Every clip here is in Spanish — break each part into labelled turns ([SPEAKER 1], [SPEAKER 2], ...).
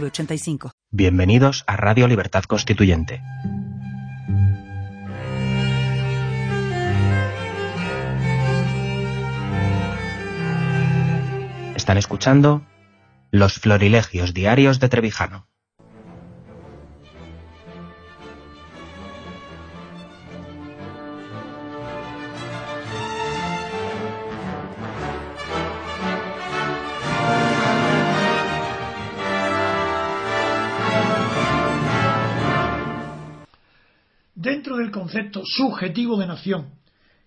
[SPEAKER 1] 906985.
[SPEAKER 2] Bienvenidos a Radio Libertad Constituyente. Están escuchando Los Florilegios Diarios de Trevijano.
[SPEAKER 3] Concepto subjetivo de nación,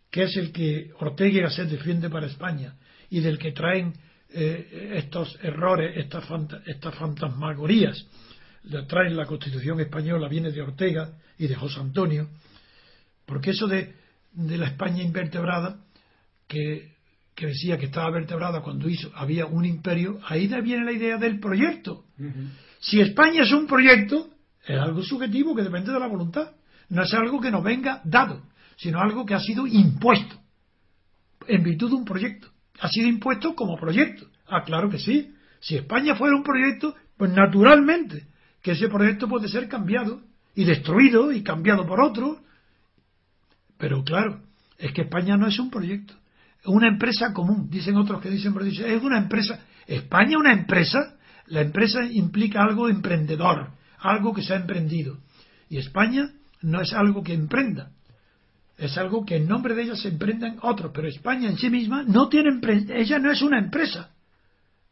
[SPEAKER 3] que es el que Ortega y Gasset defiende para España y del que traen eh, estos errores, estas, fanta estas fantasmagorías, le traen la Constitución española, viene de Ortega y de José Antonio, porque eso de, de la España invertebrada, que, que, decía que estaba vertebrada cuando hizo, había un imperio, ahí viene la idea del proyecto. Uh -huh. Si España es un proyecto, es algo subjetivo que depende de la voluntad. No es algo que nos venga dado, sino algo que ha sido impuesto en virtud de un proyecto. Ha sido impuesto como proyecto. Ah, claro que sí. Si España fuera un proyecto, pues naturalmente que ese proyecto puede ser cambiado y destruido y cambiado por otro. Pero claro, es que España no es un proyecto. Es una empresa común. Dicen otros que dicen, es una empresa. España es una empresa. La empresa implica algo emprendedor, algo que se ha emprendido. Y España no es algo que emprenda, es algo que en nombre de ella se emprendan otros, pero España en sí misma no tiene ella no es una empresa.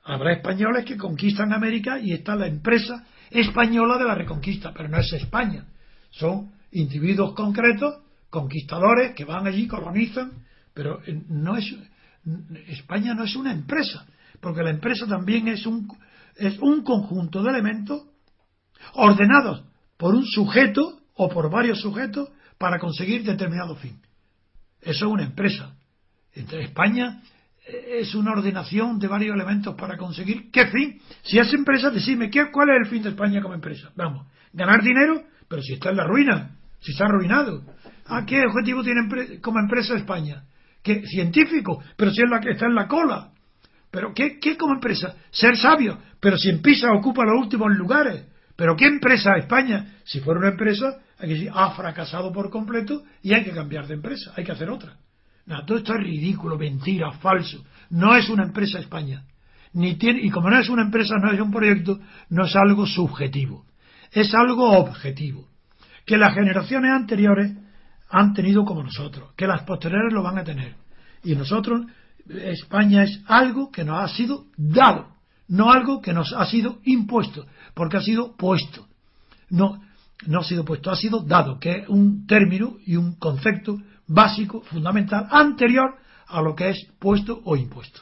[SPEAKER 3] Habrá españoles que conquistan América y está la empresa española de la reconquista, pero no es España. Son individuos concretos, conquistadores que van allí, colonizan, pero no es España no es una empresa, porque la empresa también es un es un conjunto de elementos ordenados por un sujeto o por varios sujetos para conseguir determinado fin. Eso es una empresa. Entre España es una ordenación de varios elementos para conseguir qué fin. Si es empresa, decime ¿qué, cuál es el fin de España como empresa. Vamos, ganar dinero, pero si está en la ruina, si está arruinado. ¿A qué objetivo tiene como empresa España? ¿Qué científico? Pero si es la que está en la cola. ¿Pero qué, qué como empresa? Ser sabio, pero si en Pisa ocupa los últimos lugares. ¿Pero qué empresa España? Si fuera una empresa, hay que decir, ha fracasado por completo y hay que cambiar de empresa, hay que hacer otra. Todo esto es ridículo, mentira, falso. No es una empresa España. Ni tiene, y como no es una empresa, no es un proyecto, no es algo subjetivo. Es algo objetivo. Que las generaciones anteriores han tenido como nosotros, que las posteriores lo van a tener. Y nosotros, España es algo que nos ha sido dado, no algo que nos ha sido impuesto, porque ha sido puesto. No, no ha sido puesto, ha sido dado, que es un término y un concepto básico, fundamental, anterior a lo que es puesto o impuesto.